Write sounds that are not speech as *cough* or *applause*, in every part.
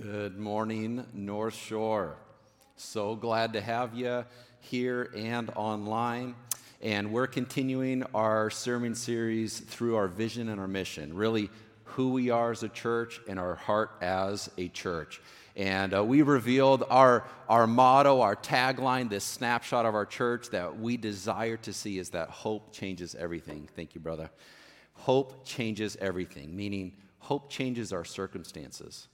Good morning, North Shore. So glad to have you here and online. And we're continuing our sermon series through our vision and our mission, really who we are as a church and our heart as a church. And uh, we revealed our, our motto, our tagline, this snapshot of our church that we desire to see is that hope changes everything. Thank you, brother. Hope changes everything, meaning hope changes our circumstances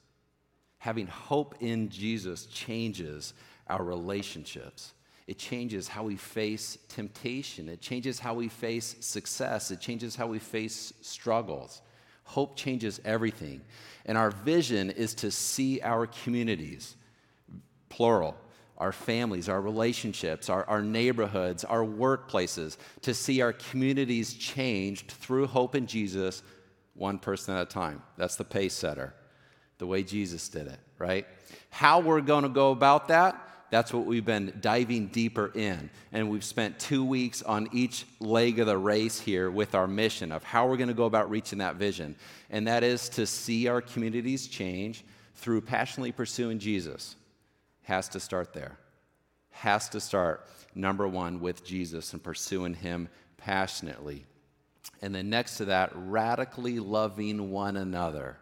having hope in Jesus changes our relationships. It changes how we face temptation. It changes how we face success. It changes how we face struggles. Hope changes everything. And our vision is to see our communities, plural, our families, our relationships, our, our neighborhoods, our workplaces, to see our communities changed through hope in Jesus, one person at a time. That's the pace setter the way Jesus did it, right? How we're going to go about that, that's what we've been diving deeper in. And we've spent two weeks on each leg of the race here with our mission of how we're going to go about reaching that vision. And that is to see our communities change through passionately pursuing Jesus. Has to start there. Has to start, number one, with Jesus and pursuing Him passionately. And then next to that, radically loving one another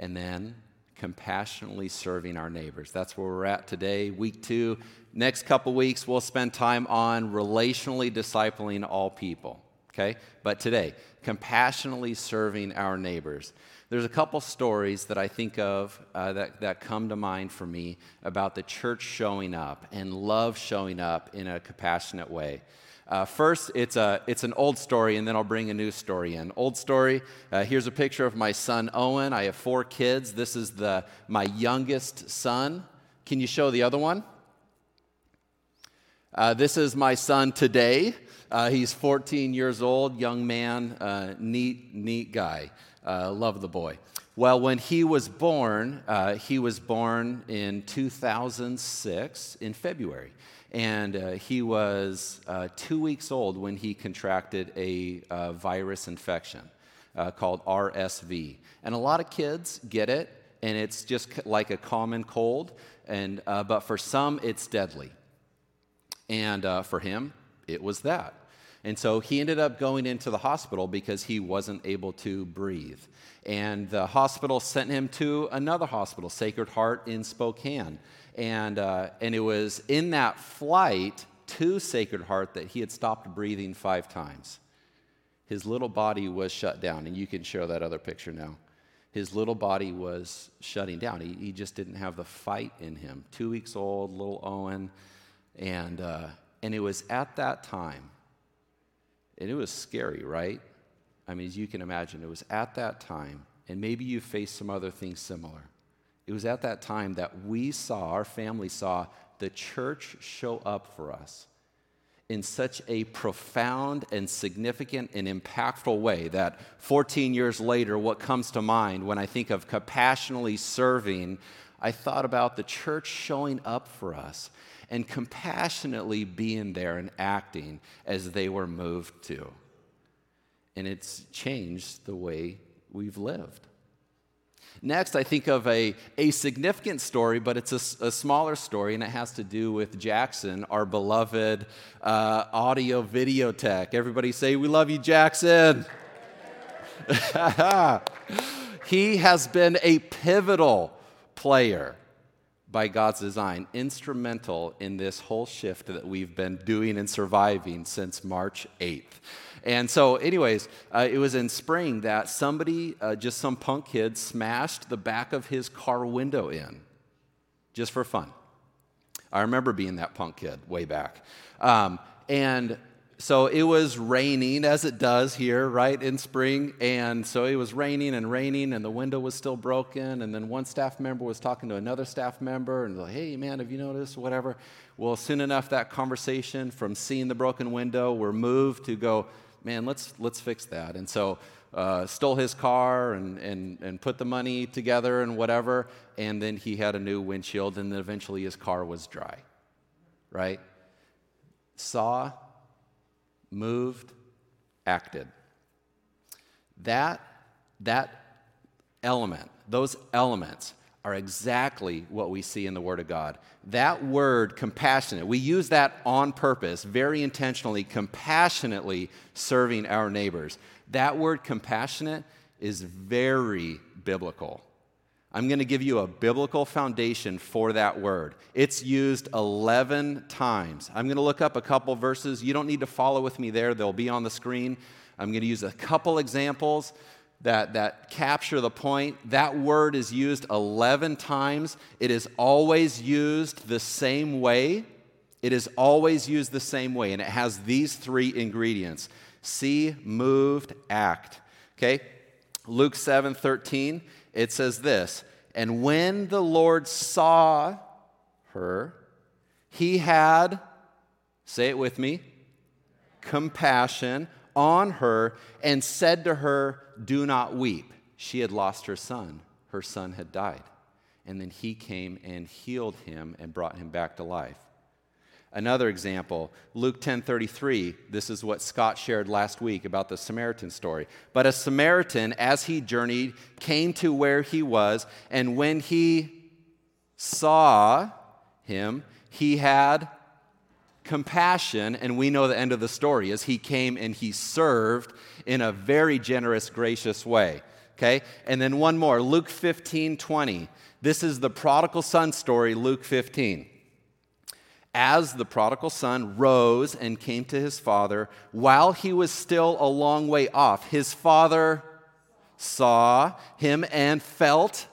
and then compassionately serving our neighbors. That's where we're at today, week two. Next couple weeks, we'll spend time on relationally discipling all people, okay? But today, compassionately serving our neighbors. There's a couple stories that I think of uh, that, that come to mind for me about the church showing up and love showing up in a compassionate way. Uh, first, it's, a, it's an old story, and then I'll bring a new story in. Old story uh, here's a picture of my son Owen. I have four kids. This is the, my youngest son. Can you show the other one? Uh, this is my son today. Uh, he's 14 years old, young man, uh, neat, neat guy. Uh, love the boy. Well, when he was born, he was born in 2006 in February. And uh, he was uh, two weeks old when he contracted a uh, virus infection uh, called RSV. And a lot of kids get it, and it's just like a common cold, and, uh, but for some, it's deadly. And uh, for him, it was that. And so he ended up going into the hospital because he wasn't able to breathe. And the hospital sent him to another hospital, Sacred Heart in Spokane. And, uh, and it was in that flight to Sacred Heart that he had stopped breathing five times. His little body was shut down, and you can show that other picture now. His little body was shutting down. He, he just didn't have the fight in him. Two weeks old, little Owen. And, uh, and it was at that time, and it was scary, right? I mean, as you can imagine, it was at that time, and maybe you faced some other things similar it was at that time that we saw, our family saw, the church show up for us in such a profound and significant and impactful way that 14 years later, what comes to mind when I think of compassionately serving, I thought about the church showing up for us and compassionately being there and acting as they were moved to. And it's changed the way we've lived. Next, I think of a, a significant story, but it's a, a smaller story, and it has to do with Jackson, our beloved uh, audio video tech. Everybody say, We love you, Jackson. *laughs* he has been a pivotal player by God's design, instrumental in this whole shift that we've been doing and surviving since March 8th. And so, anyways, uh, it was in spring that somebody, uh, just some punk kid, smashed the back of his car window in just for fun. I remember being that punk kid way back. Um, and so it was raining, as it does here, right, in spring. And so it was raining and raining, and the window was still broken. And then one staff member was talking to another staff member, and like, hey, man, have you noticed? Whatever. Well, soon enough, that conversation from seeing the broken window, we're moved to go, man, let's, let's fix that. And so uh, stole his car and, and, and put the money together and whatever. And then he had a new windshield, and then eventually his car was dry, right? Saw, moved, acted. That, that element, those elements are exactly what we see in the Word of God. That word, compassionate, we use that on purpose, very intentionally, compassionately serving our neighbors. That word, compassionate, is very biblical. I'm going to give you a biblical foundation for that word. It's used 11 times. I'm going to look up a couple verses. You don't need to follow with me there, they'll be on the screen. I'm going to use a couple examples that, that capture the point. That word is used 11 times. It is always used the same way. It is always used the same way, and it has these three ingredients see, moved, act. Okay? Luke 7 13, it says this And when the Lord saw her, he had, say it with me, compassion on her and said to her, Do not weep. She had lost her son, her son had died. And then he came and healed him and brought him back to life. Another example, Luke 10:33. This is what Scott shared last week about the Samaritan story. But a Samaritan as he journeyed came to where he was, and when he saw him, he had compassion, and we know the end of the story is he came and he served in a very generous, gracious way. Okay? And then one more, Luke 15, 20. This is the prodigal son story, Luke 15. As the prodigal son rose and came to his father, while he was still a long way off, his father saw him and felt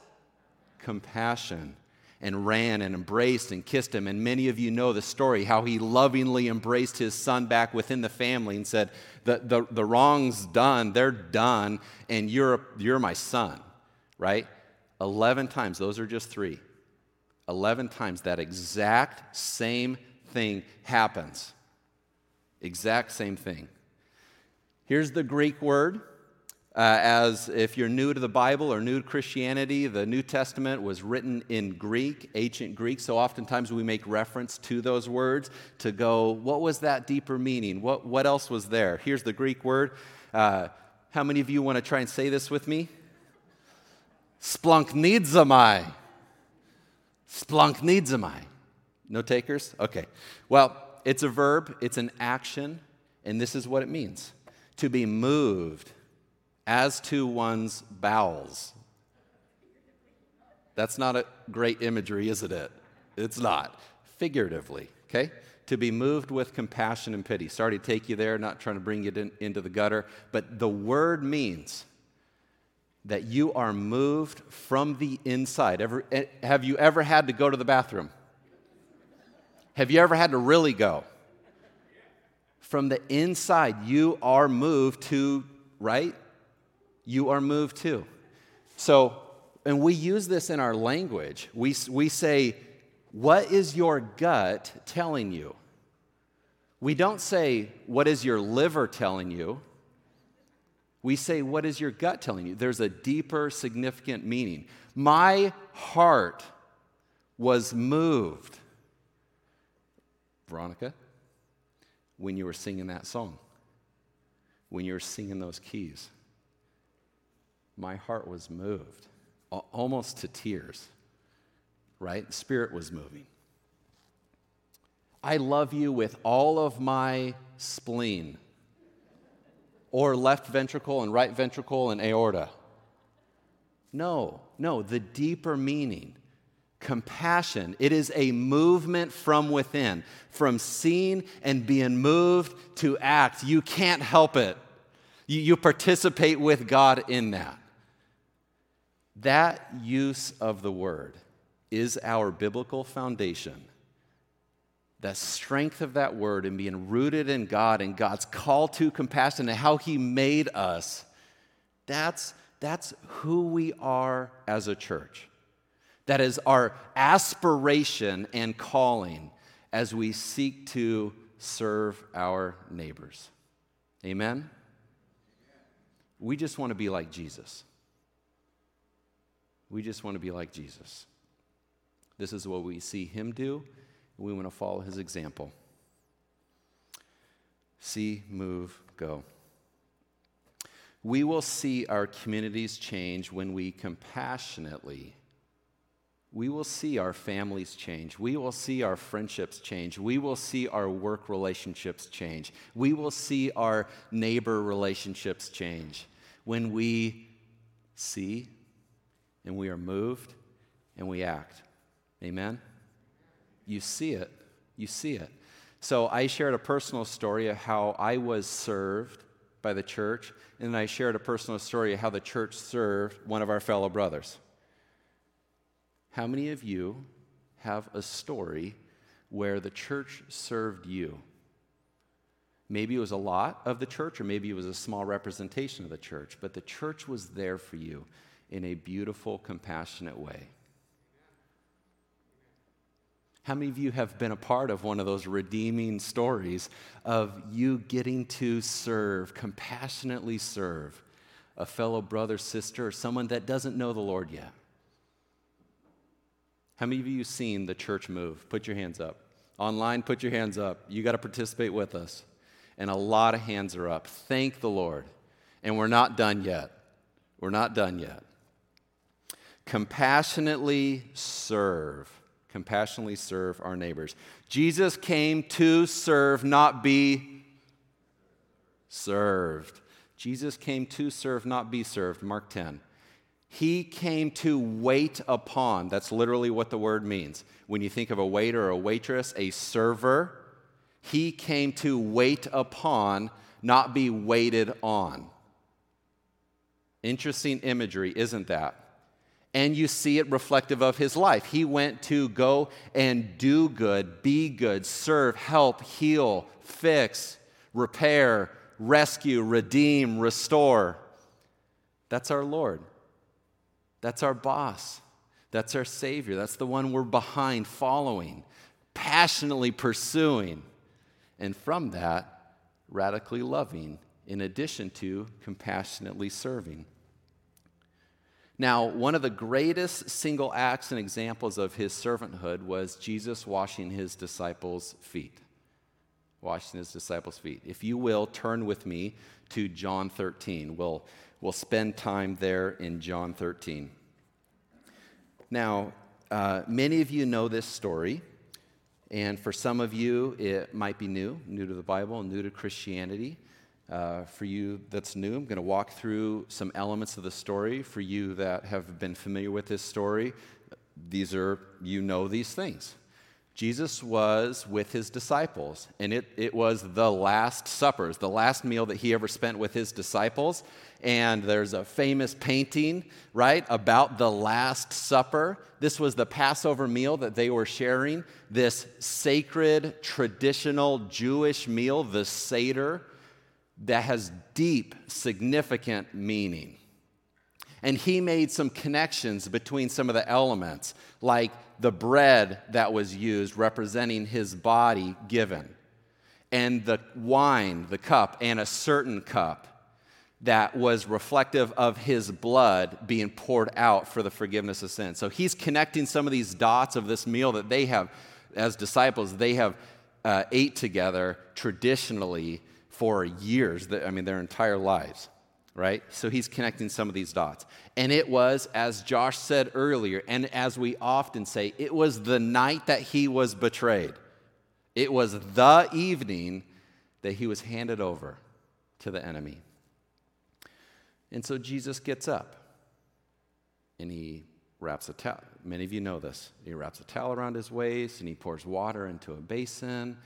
compassion and ran and embraced and kissed him. And many of you know the story how he lovingly embraced his son back within the family and said, The, the, the wrong's done, they're done, and you're, you're my son, right? 11 times, those are just three. 11 times that exact same thing happens. Exact same thing. Here's the Greek word uh, as if you're new to the Bible or new to Christianity, the New Testament was written in Greek, ancient Greek. So oftentimes we make reference to those words to go, what was that deeper meaning? What, what else was there? Here's the Greek word. Uh, how many of you want to try and say this with me? Splanchnizomai. Splanchnizomai. No takers? Okay. Well, it's a verb, it's an action, and this is what it means to be moved as to one's bowels. That's not a great imagery, isn't it? It's not. Figuratively, okay? To be moved with compassion and pity. Sorry to take you there, not trying to bring you in, into the gutter, but the word means that you are moved from the inside. Ever, eh, have you ever had to go to the bathroom? Have you ever had to really go? From the inside, you are moved to, right? you are moved to. So, and we use this in our language. We, we say, What is your gut telling you? We don't say, What is your liver telling you? We say, What is your gut telling you? There's a deeper, significant meaning. My heart was moved, Veronica, when you were singing that song, when you were singing those keys my heart was moved, almost to tears, right? The Spirit was moving. I love you with all of my spleen, or left ventricle and right ventricle and aorta. No, no, the deeper meaning compassion. It is a movement from within, from seeing and being moved to act. You can't help it. You, you participate with God in that. That use of the word is our biblical foundation. The strength of that word and being rooted in God and God's call to compassion and how He made us, that's, that's who we are as a church. That is our aspiration and calling as we seek to serve our neighbors. Amen? We just want to be like Jesus. We just want to be like Jesus. This is what we see him do, we want to follow his example. See, move, go. We will see our communities change when we compassionately we will see our families change. We will see our friendships change. We will see our work relationships change. We will see our neighbor relationships change when we see and we are moved and we act. Amen? You see it. You see it. So I shared a personal story of how I was served by the church, and I shared a personal story of how the church served one of our fellow brothers. How many of you have a story where the church served you? Maybe it was a lot of the church, or maybe it was a small representation of the church, but the church was there for you in a beautiful, compassionate way. How many of you have been a part of one of those redeeming stories of you getting to serve, compassionately serve a fellow brother, sister, or someone that doesn't know the Lord yet? How many of you seen the church move? Put your hands up. Online, put your hands up. You got to participate with us. And a lot of hands are up. Thank the Lord. And we're not done yet. We're not done yet. Compassionately serve. Compassionately serve our neighbors. Jesus came to serve, not be served. Jesus came to serve, not be served. Mark 10. He came to wait upon. That's literally what the word means. When you think of a waiter or a waitress, a server, he came to wait upon, not be waited on. Interesting imagery, isn't that? And you see it reflective of his life. He went to go and do good, be good, serve, help, heal, fix, repair, rescue, redeem, restore. That's our Lord. That's our boss. That's our Savior. That's the one we're behind, following, passionately pursuing. And from that, radically loving, in addition to compassionately serving. Now, one of the greatest single acts and examples of his servanthood was Jesus washing his disciples' feet. Washing his disciples' feet. If you will, turn with me to John 13. We'll We'll spend time there in John 13. Now, uh, many of you know this story, and for some of you, it might be new, new to the Bible, new to Christianity. Uh, for you that's new, I'm going to walk through some elements of the story. For you that have been familiar with this story, these are, you know these things. Jesus was with his disciples, and it, it was the Last Suppers, the last meal that he ever spent with his disciples. And there's a famous painting, right, about the Last Supper. This was the Passover meal that they were sharing, this sacred, traditional Jewish meal, the Seder, that has deep, significant meaning. And he made some connections between some of the elements, like the bread that was used representing his body given, and the wine, the cup, and a certain cup that was reflective of his blood being poured out for the forgiveness of sin. So he's connecting some of these dots of this meal that they have, as disciples, they have uh, ate together traditionally for years, I mean, their entire lives right? So he's connecting some of these dots. And it was, as Josh said earlier, and as we often say, it was the night that he was betrayed. It was the evening that he was handed over to the enemy. And so Jesus gets up and he wraps a towel. Many of you know this. He wraps a towel around his waist and he pours water into a basin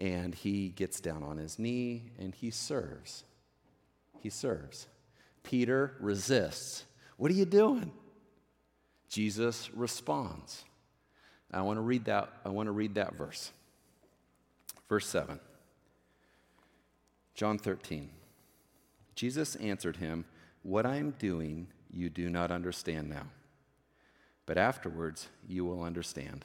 and he gets down on his knee and he serves he serves. Peter resists. What are you doing? Jesus responds. I want to read that I want to read that verse. Verse 7. John 13. Jesus answered him, "What I am doing you do not understand now, but afterwards you will understand."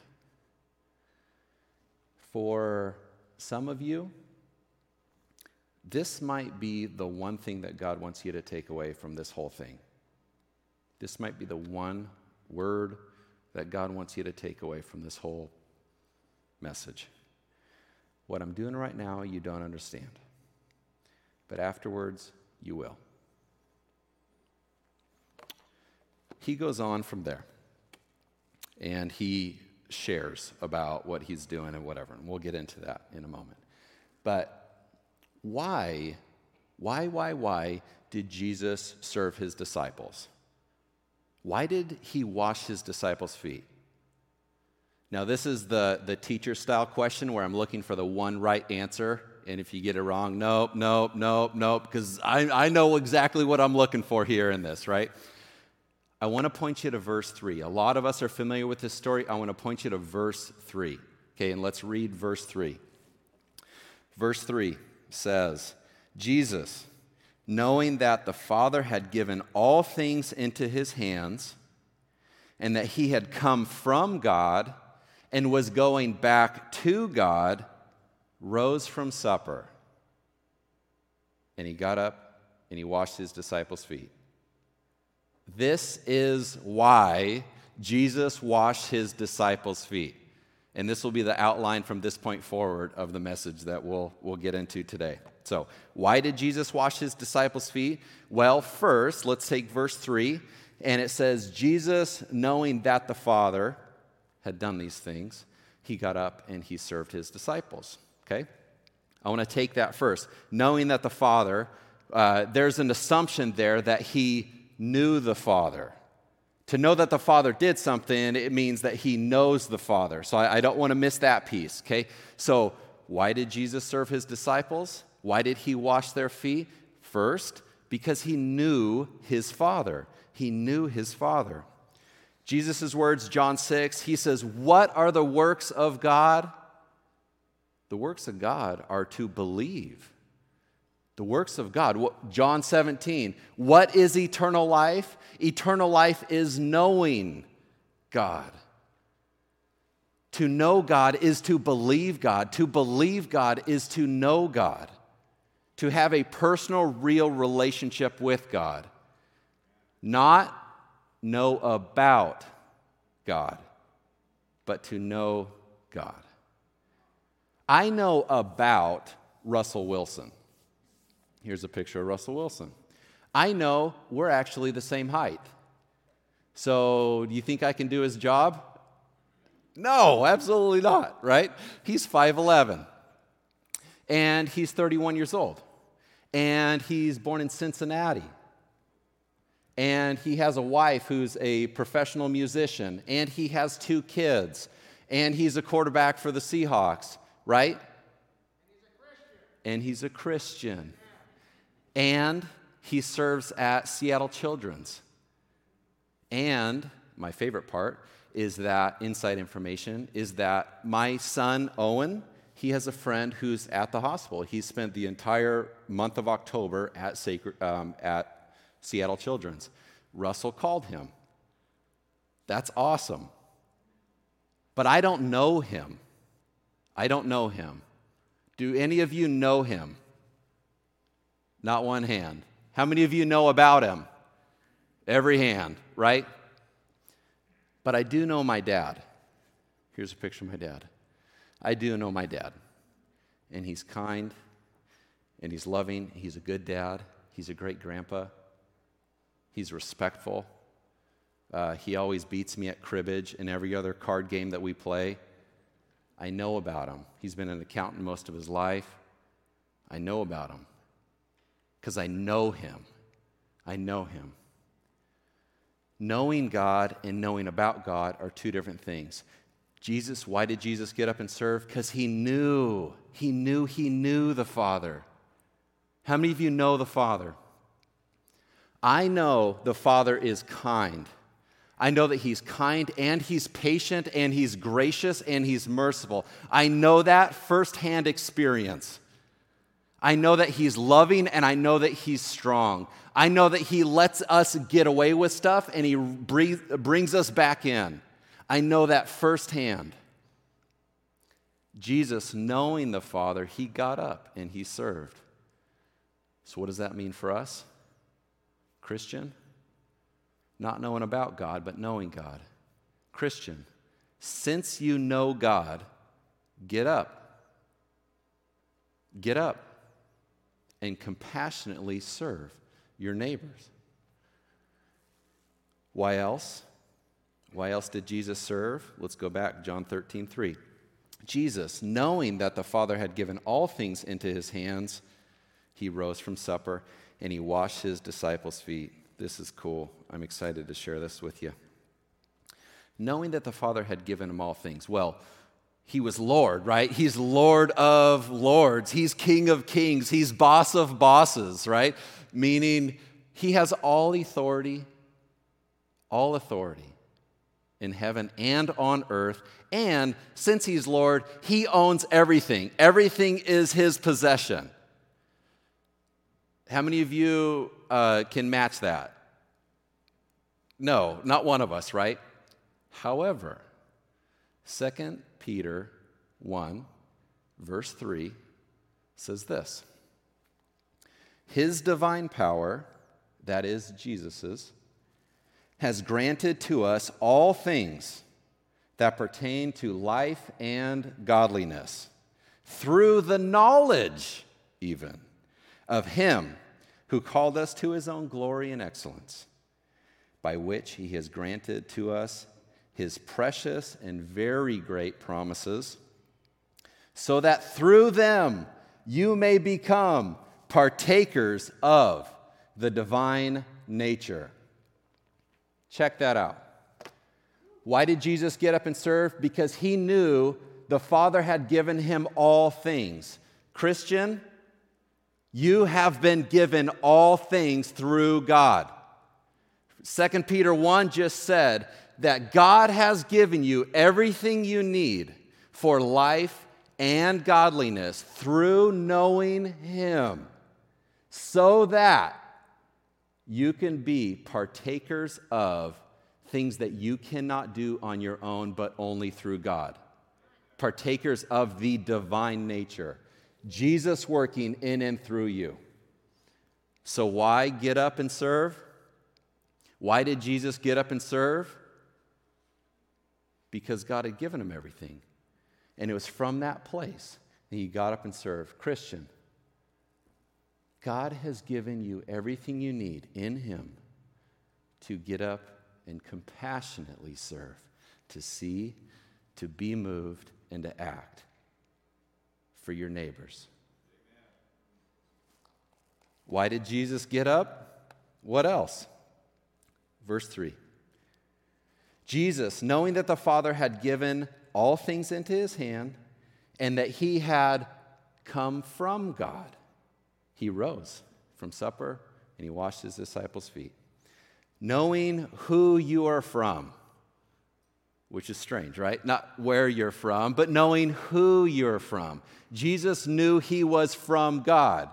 For some of you, this might be the one thing that God wants you to take away from this whole thing. This might be the one word that God wants you to take away from this whole message. What I'm doing right now, you don't understand. But afterwards, you will. He goes on from there. and he shares about what he's doing and whatever. And we'll get into that in a moment. But why, why, why, why did Jesus serve his disciples? Why did he wash his disciples' feet? Now, this is the, the teacher style question where I'm looking for the one right answer. And if you get it wrong, nope, nope, nope, nope, because I, I know exactly what I'm looking for here in this, right? I want to point you to verse 3. A lot of us are familiar with this story. I want to point you to verse 3. Okay, and let's read verse 3. Verse 3 says, Jesus, knowing that the Father had given all things into his hands, and that he had come from God and was going back to God, rose from supper. And he got up and he washed his disciples' feet. This is why Jesus washed his disciples' feet. And this will be the outline from this point forward of the message that we'll, we'll get into today. So, why did Jesus wash his disciples' feet? Well, first, let's take verse 3, and it says, Jesus, knowing that the Father had done these things, he got up and he served his disciples. Okay? I want to take that first. Knowing that the Father, uh, there's an assumption there that he knew the Father. To know that the Father did something, it means that he knows the Father. So I, I don't want to miss that piece, okay? So, why did Jesus serve his disciples? Why did he wash their feet? First, because he knew his Father. He knew his Father. Jesus' words, John 6, he says, What are the works of God? The works of God are to believe the works of God. John 17. What is eternal life? Eternal life is knowing God. To know God is to believe God. To believe God is to know God. To have a personal, real relationship with God. Not know about God, but to know God. I know about Russell Wilson. Here's a picture of Russell Wilson. I know we're actually the same height. So, do you think I can do his job? No, absolutely not, right? He's 5'11 and he's 31 years old and he's born in Cincinnati. And he has a wife who's a professional musician, and he has two kids, and he's a quarterback for the Seahawks, right? And he's a Christian and he serves at Seattle Children's. And my favorite part is that inside information is that my son Owen, he has a friend who's at the hospital. He spent the entire month of October at, Sacred, um, at Seattle Children's. Russell called him. That's awesome. But I don't know him. I don't know him. Do any of you know him? Not one hand. How many of you know about him? Every hand, right? But I do know my dad. Here's a picture of my dad. I do know my dad. And he's kind, and he's loving. He's a good dad. He's a great grandpa. He's respectful. Uh, he always beats me at cribbage and every other card game that we play. I know about him. He's been an accountant most of his life. I know about him because I know him. I know him. Knowing God and knowing about God are two different things. Jesus, why did Jesus get up and serve? Because he knew, he knew, he knew the Father. How many of you know the Father? I know the Father is kind. I know that He's kind and He's patient and He's gracious and He's merciful. I know that firsthand experience. I know that He's loving and I know that He's strong. I know that He lets us get away with stuff and He brings us back in. I know that firsthand. Jesus, knowing the Father, He got up and He served. So, what does that mean for us? Christian? Not knowing about God, but knowing God. Christian, since you know God, get up. Get up and compassionately serve your neighbors. Why else? Why else did Jesus serve? Let's go back, John 13, 3. Jesus, knowing that the Father had given all things into his hands, he rose from supper and he washed his disciples' feet. This is cool. I'm excited to share this with you. Knowing that the Father had given him all things. Well, he was Lord, right? He's Lord of lords. He's King of kings. He's boss of bosses, right? Meaning he has all authority, all authority in heaven and on earth. And since he's Lord, he owns everything. Everything is his possession. How many of you uh, can match that? No, not one of us, right? However, 2 Peter 1, verse 3 says this His divine power, that is Jesus's, has granted to us all things that pertain to life and godliness through the knowledge, even, of Him who called us to His own glory and excellence, by which He has granted to us His precious and very great promises, so that through them you may become partakers of the divine nature Check that out. Why did Jesus get up and serve? Because he knew the Father had given him all things. Christian, you have been given all things through God. 2 Peter 1 just said that God has given you everything you need for life and godliness through knowing Him, so that you can be partakers of things that you cannot do on your own, but only through God. Partakers of the divine nature. Jesus working in and through you. So, why get up and serve? Why did Jesus get up and serve? Because God had given him everything. And it was from that place that he got up and served. Christian, God has given you everything you need in Him to get up and compassionately serve, to see, to be moved, and to act for your neighbors. Why did Jesus get up? What else? Verse 3. Jesus, knowing that the Father had given all things into his hand and that he had come from God he rose from supper and he washed his disciples' feet. Knowing who you are from, which is strange, right? Not where you're from, but knowing who you're from. Jesus knew he was from God.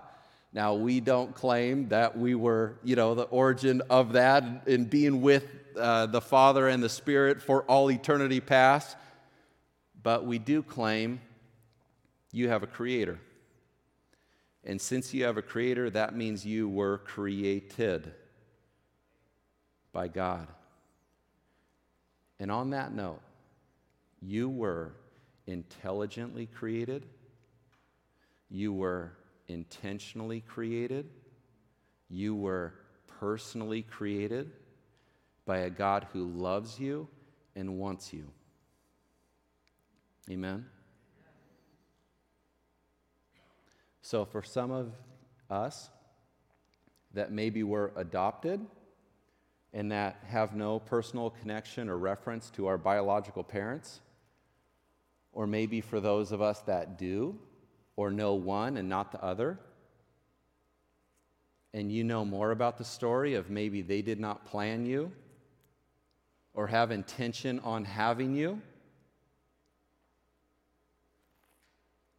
Now, we don't claim that we were, you know, the origin of that in being with uh, the Father and the Spirit for all eternity past, but we do claim you have a creator. And since you have a creator, that means you were created by God. And on that note, you were intelligently created, you were intentionally created, you were personally created by a God who loves you and wants you. Amen. So, for some of us that maybe were adopted and that have no personal connection or reference to our biological parents, or maybe for those of us that do or know one and not the other, and you know more about the story of maybe they did not plan you or have intention on having you,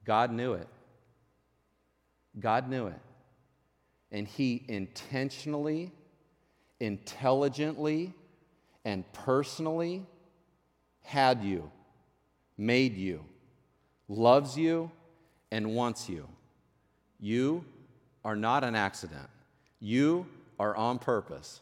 God knew it. God knew it. And He intentionally, intelligently, and personally had you, made you, loves you, and wants you. You are not an accident. You are on purpose.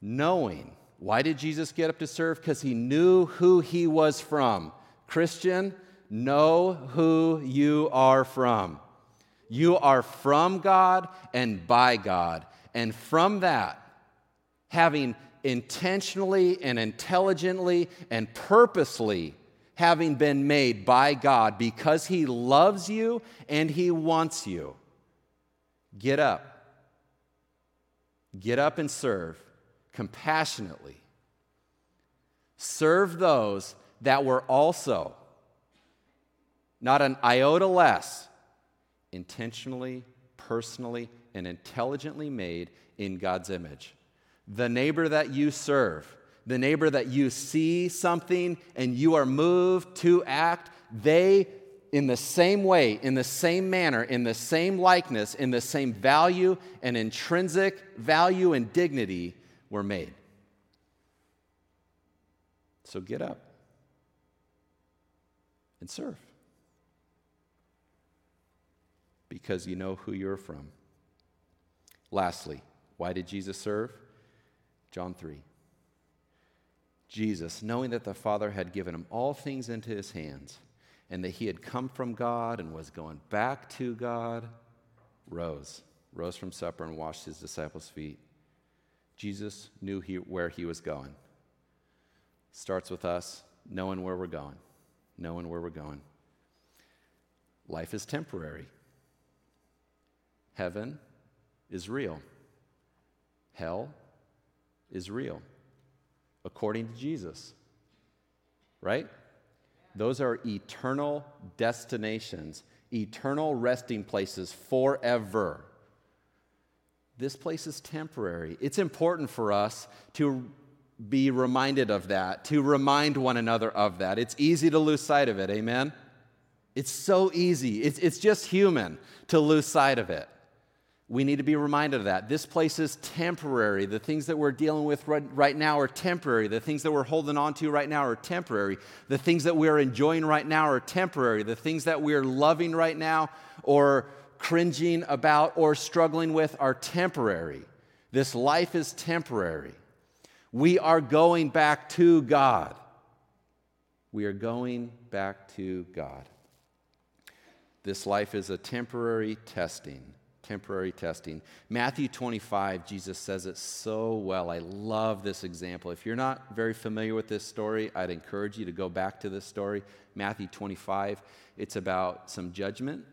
Knowing, why did Jesus get up to serve? Because he knew who he was from. Christian, know who you are from. You are from God and by God. And from that, having intentionally and intelligently and purposely having been made by God because He loves you and He wants you. Get up. Get up and serve compassionately. Serve those that were also, not an iota less, intentionally, personally, and intelligently made in God's image. The neighbor that you serve, the neighbor that you see something and you are moved to act, they, in the same way, in the same manner, in the same likeness, in the same value and intrinsic value and dignity, were made. So get up and serve because you know who you're from. Lastly, why did Jesus serve? John 3. Jesus, knowing that the Father had given him all things into his hands and that he had come from God and was going back to God, rose, rose from supper and washed his disciples' feet. Jesus knew he, where he was going. Starts with us knowing where we're going, knowing where we're going. Life is temporary. Heaven is real. Hell is real, according to Jesus. Right? Those are eternal destinations, eternal resting places forever. This place is temporary. It's important for us to be reminded of that, to remind one another of that. It's easy to lose sight of it, amen? It's so easy. It's, it's just human to lose sight of it. We need to be reminded of that. This place is temporary. The things that we're dealing with right, now are temporary. The things that we're holding on to right now are temporary. The things that we're enjoying right now are temporary. The things that we're loving right now or cringing about or struggling with are temporary. This life is temporary. We are going back to God. We are going back to God. This life is a temporary testing temporary testing. Matthew 25, Jesus says it so well. I love this example. If you're not very familiar with this story, I'd encourage you to go back to this story. Matthew 25, it's about some judgment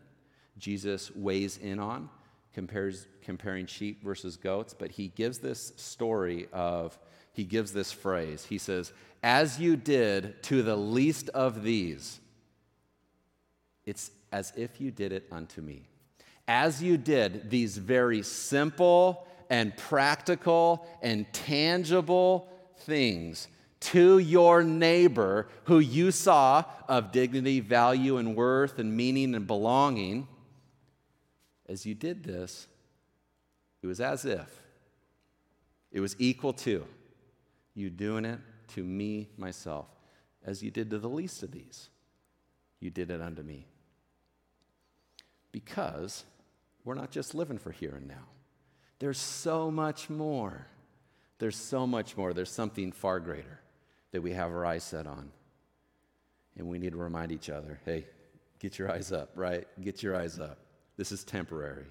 Jesus weighs in on, compares, comparing sheep versus goats, but he gives this story of, he gives this phrase. He says, As you did to the least of these, it's as if you did it unto me as you did these very simple and practical and tangible things to your neighbor who you saw of dignity, value, and worth, and meaning and belonging, as you did this, it was as if it was equal to you doing it to me, myself, as you did to the least of these. You did it unto me. Because we're not just living for here and now. There's so much more. There's so much more. There's something far greater that we have our eyes set on. And we need to remind each other hey, get your eyes up, right? Get your eyes up. This is temporary.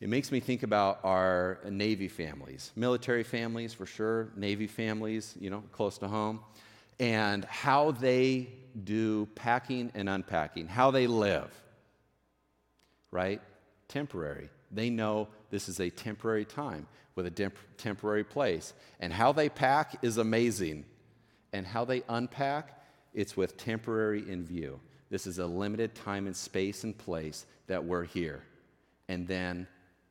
It makes me think about our Navy families, military families for sure, Navy families, you know, close to home, and how they do packing and unpacking, how they live, right? Temporary. They know this is a temporary time with a temporary place. And how they pack is amazing. And how they unpack, it's with temporary in view. This is a limited time and space and place that we're here. And then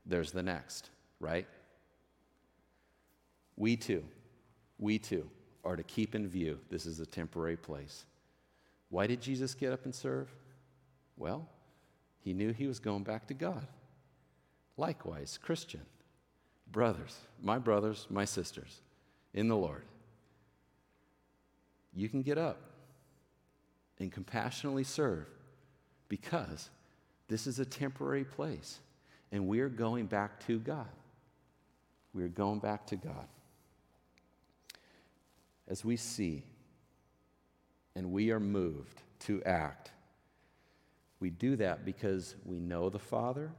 there's the next, right? We too, we too are to keep in view this is a temporary place. Why did Jesus get up and serve? Well, he knew he was going back to God. Likewise, Christian, brothers, my brothers, my sisters in the Lord, you can get up and compassionately serve because this is a temporary place and we're going back to God. We're going back to God. As we see and we are moved to act we do that because we know the Father.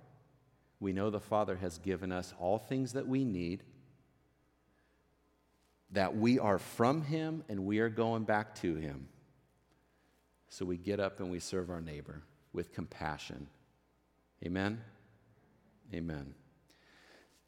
We know the Father has given us all things that we need. that we are from Him and we are going back to Him. So we get up and we serve our neighbor with compassion. Amen? Amen.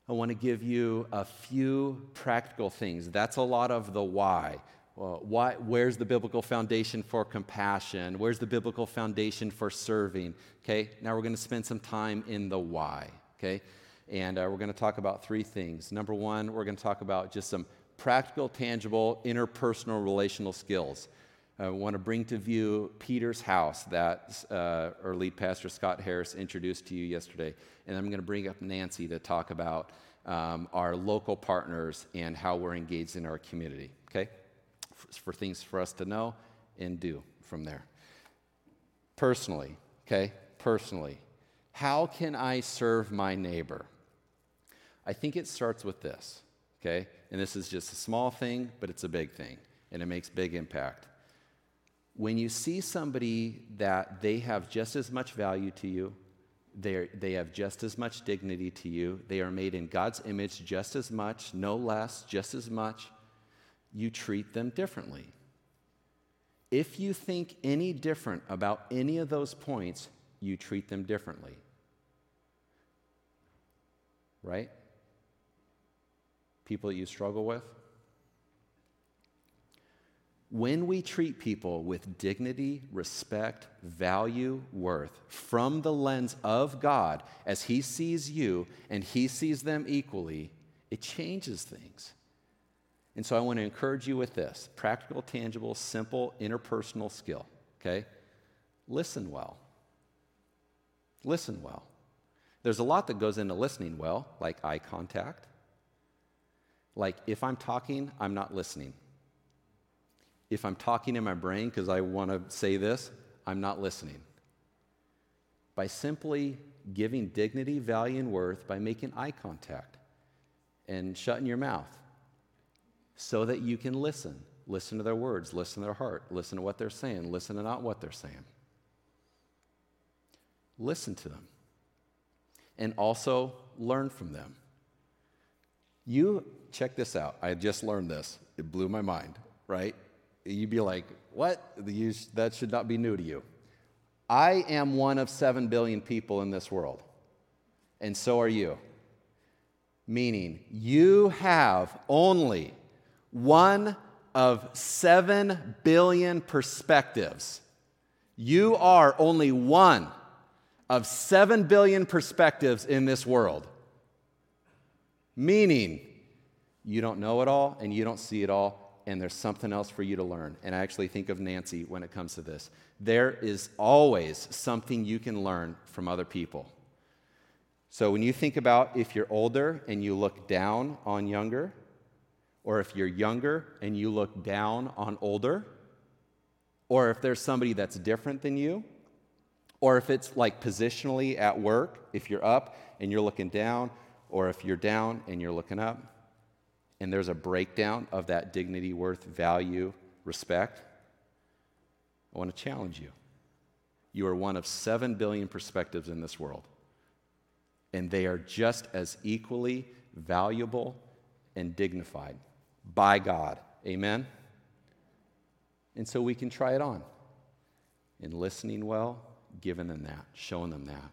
I want to give you a few practical things. That's a lot of the why. Well, why where's the biblical foundation for compassion? Where's the biblical foundation for serving? Okay, now we're going to spend some time in the why. Okay, and uh, we're going to talk about three things. Number one, we're going to talk about just some practical, tangible, interpersonal relational skills. I want to bring to view Peter's house that uh, our lead pastor Scott Harris introduced to you yesterday. And I'm going to bring up Nancy to talk about um, our local partners and how we're engaged in our community, okay? For, things for us to know and do from there. Personally, okay? Personally, how can I serve my neighbor? I think it starts with this, okay? And this is just a small thing, but it's a big thing, and it makes big impact when you see somebody that they have just as much value to you, they have just as much dignity to you, they are made in God's image just as much, no less, just as much, you treat them differently. If you think any different about any of those points, you treat them differently. Right? People that you struggle with? When we treat people with dignity, respect, value, worth from the lens of God as He sees you and He sees them equally, it changes things. And so I want to encourage you with this practical, tangible, simple, interpersonal skill, okay? Listen well. Listen well. There's a lot that goes into listening well, like eye contact. Like if I'm talking, I'm not listening. If I'm talking in my brain because I want to say this, I'm not listening. By simply giving dignity, value, and worth by making eye contact and shutting your mouth so that you can listen. Listen to their words, listen to their heart, listen to what they're saying, listen to not what they're saying. Listen to them. And also learn from them. You, check this out. I just learned this. It blew my mind, right? you'd be like, what? that should not be new to you. I am one of seven billion people in this world, and so are you. Meaning, you have only one of seven billion perspectives. You are only one of seven billion perspectives in this world. Meaning, you don't know it all and you don't see it all, and there's something else for you to learn. And I actually think of Nancy when it comes to this. There is always something you can learn from other people. So when you think about if you're older and you look down on younger, or if you're younger and you look down on older, or if there's somebody that's different than you, or if it's like positionally at work, if you're up and you're looking down, or if you're down and you're looking up, and there's a breakdown of that dignity, worth, value, respect, I want to challenge you. You are one of seven billion perspectives in this world, and they are just as equally valuable and dignified by God. Amen? And so we can try it on in listening well, giving them that, showing them that,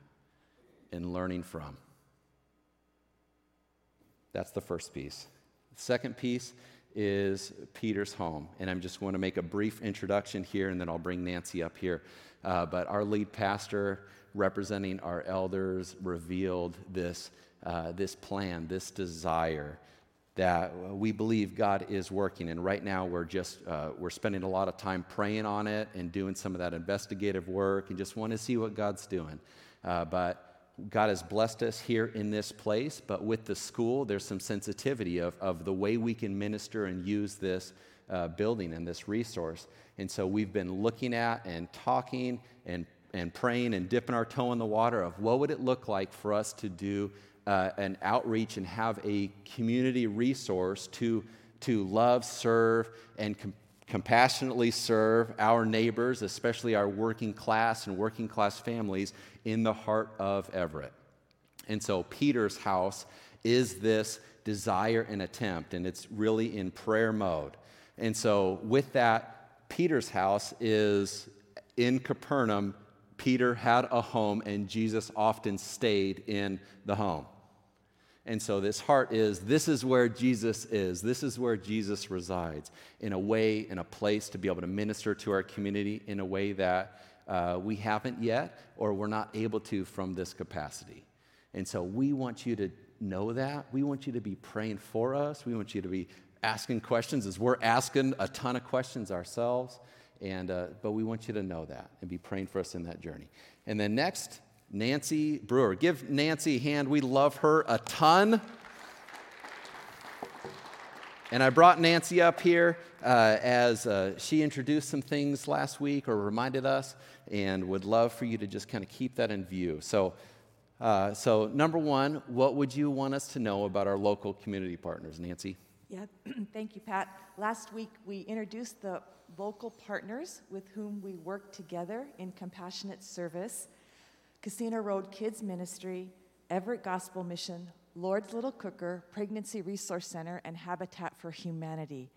and learning from. That's the first piece. The second piece is Peter's home. And I am just want to make a brief introduction here, and then I'll bring Nancy up here. Uh, but our lead pastor, representing our elders, revealed this, uh, this plan, this desire that we believe God is working. And right now, we're just uh, we're spending a lot of time praying on it and doing some of that investigative work, and just want to see what God's doing. Uh, but God has blessed us here in this place, but with the school, there's some sensitivity of, of the way we can minister and use this uh, building and this resource. And so we've been looking at and talking and, and praying and dipping our toe in the water of what would it look like for us to do uh, an outreach and have a community resource to, to love, serve, and com- compassionately serve our neighbors, especially our working class and working class families, in the heart of Everett. And so Peter's house is this desire and attempt, and it's really in prayer mode. And so, with that, Peter's house is in Capernaum. Peter had a home, and Jesus often stayed in the home. And so, this heart is this is where Jesus is. This is where Jesus resides in a way, in a place to be able to minister to our community in a way that uh, we haven't yet or we're not able to from this capacity. And so, we want you to know that. We want you to be praying for us. We want you to be asking questions as we're asking a ton of questions ourselves. And, uh, but we want you to know that and be praying for us in that journey. And then next, Nancy Brewer. Give Nancy a hand. We love her a ton. And I brought Nancy up here uh, as uh, she introduced some things last week or reminded us, and would love for you to just kind of keep that in view. So, uh, so, number one, what would you want us to know about our local community partners, Nancy? Yeah, *clears throat* thank you, Pat. Last week we introduced the local partners with whom we work together in compassionate service Casino Road Kids Ministry, Everett Gospel Mission, Lord's Little Cooker, Pregnancy Resource Center, and Habitat for Humanity.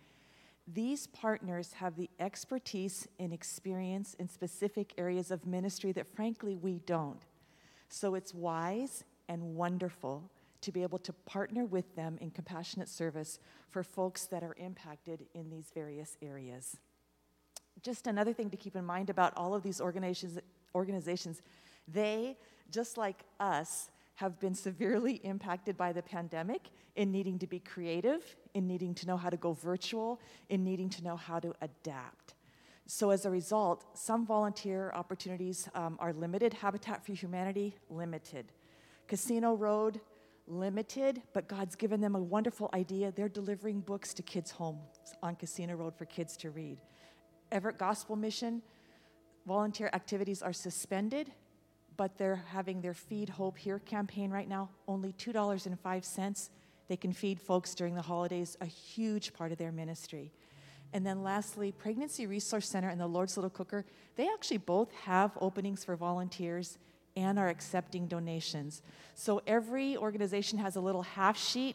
These partners have the expertise and experience in specific areas of ministry that, frankly, we don't. So it's wise and wonderful to be able to partner with them in compassionate service for folks that are impacted in these various areas. Just another thing to keep in mind about all of these organizations, organizations they, just like us, have been severely impacted by the pandemic in needing to be creative, in needing to know how to go virtual, in needing to know how to adapt. So, as a result, some volunteer opportunities um, are limited. Habitat for Humanity, limited. Casino Road, limited, but God's given them a wonderful idea. They're delivering books to kids' homes on Casino Road for kids to read. Everett Gospel Mission, volunteer activities are suspended, but they're having their Feed Hope Here campaign right now. Only $2.05. They can feed folks during the holidays, a huge part of their ministry. And then lastly, Pregnancy Resource Center and the Lord's Little Cooker, they actually both have openings for volunteers and are accepting donations. So every organization has a little half sheet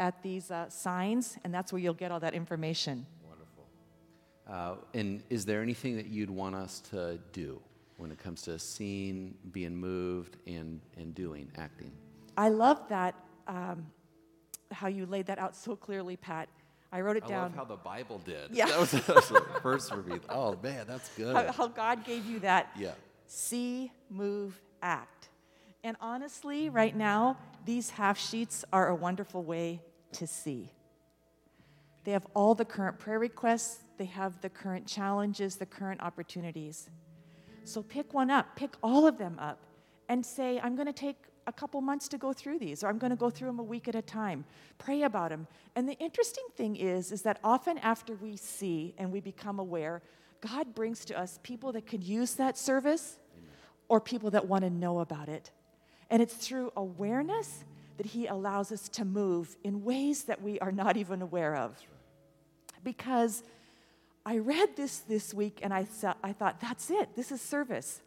at these uh, signs, and that's where you'll get all that information. Wonderful. Uh, and is there anything that you'd want us to do when it comes to seeing, being moved, and, and doing, acting? I love that, um, how you laid that out so clearly, Pat. I wrote it I down. love how the Bible did. Yeah. *laughs* That was, that was the first review. Oh, man, that's good. how, how God gave you that yeah. see, move, act. And honestly, right now, these half sheets are a wonderful way to see. They have all the current prayer requests, they have the current challenges, the current opportunities. So pick one up, pick all of them up, and say, I'm going to take a couple months to go through these, or I'm going to go through them a week at a time. Pray about them. And the interesting thing is, is that often after we see and we become aware, God brings to us people that could use that service or people that want to know about it. And it's through awareness that He allows us to move in ways that we are not even aware of. Because I read this this week and I, I thought, that's it, this is service.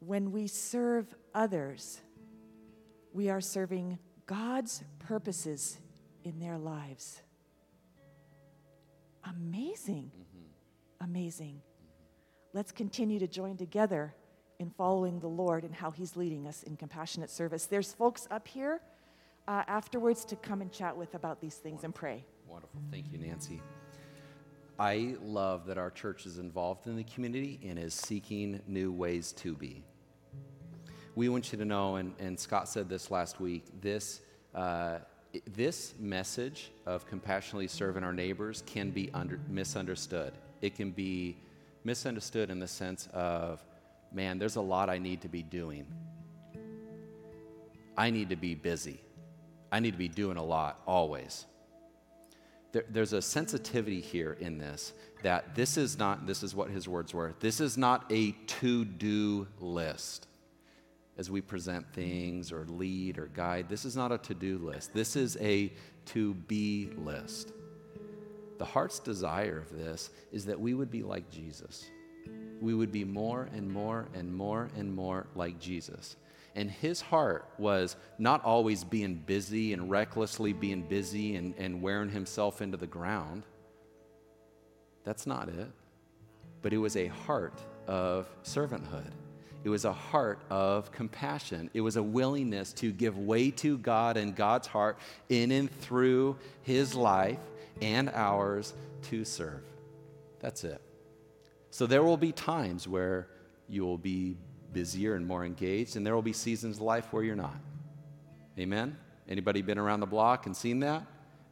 When we serve others, we are serving God's purposes in their lives. Amazing. Mm-hmm. Amazing. Let's continue to join together in following the Lord and how He's leading us in compassionate service. There's folks up here uh, afterwards to come and chat with about these things Wonderful. and pray. Wonderful. Thank you, Nancy. I love that our church is involved in the community and is seeking new ways to be. We want you to know, and, and Scott said this last week, this, uh, this message of compassionately serving our neighbors can be under, misunderstood. It can be misunderstood in the sense of man, there's a lot I need to be doing. I need to be busy. I need to be doing a lot always. There, there's a sensitivity here in this that this is not, this is what his words were, this is not a to do list as we present things or lead or guide. This is not a to do list. This is a to be list. The heart's desire of this is that we would be like Jesus we would be more and more and more and more like Jesus. And his heart was not always being busy and recklessly being busy and, and wearing himself into the ground. That's not it. But it was a heart of servanthood. It was a heart of compassion. It was a willingness to give way to God and God's heart in and through his life and ours to serve. That's it. So there will be times where you will be busier and more engaged, and there will be seasons of life where you're not. Amen? Anybody been around the block and seen that?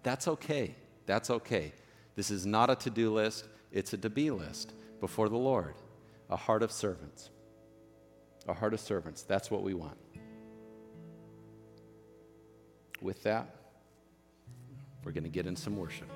That's okay. That's okay. This is not a to do list, it's a to be list before the Lord. A heart of servants. A heart of servants. That's what we want. With that, we're going to get in some worship.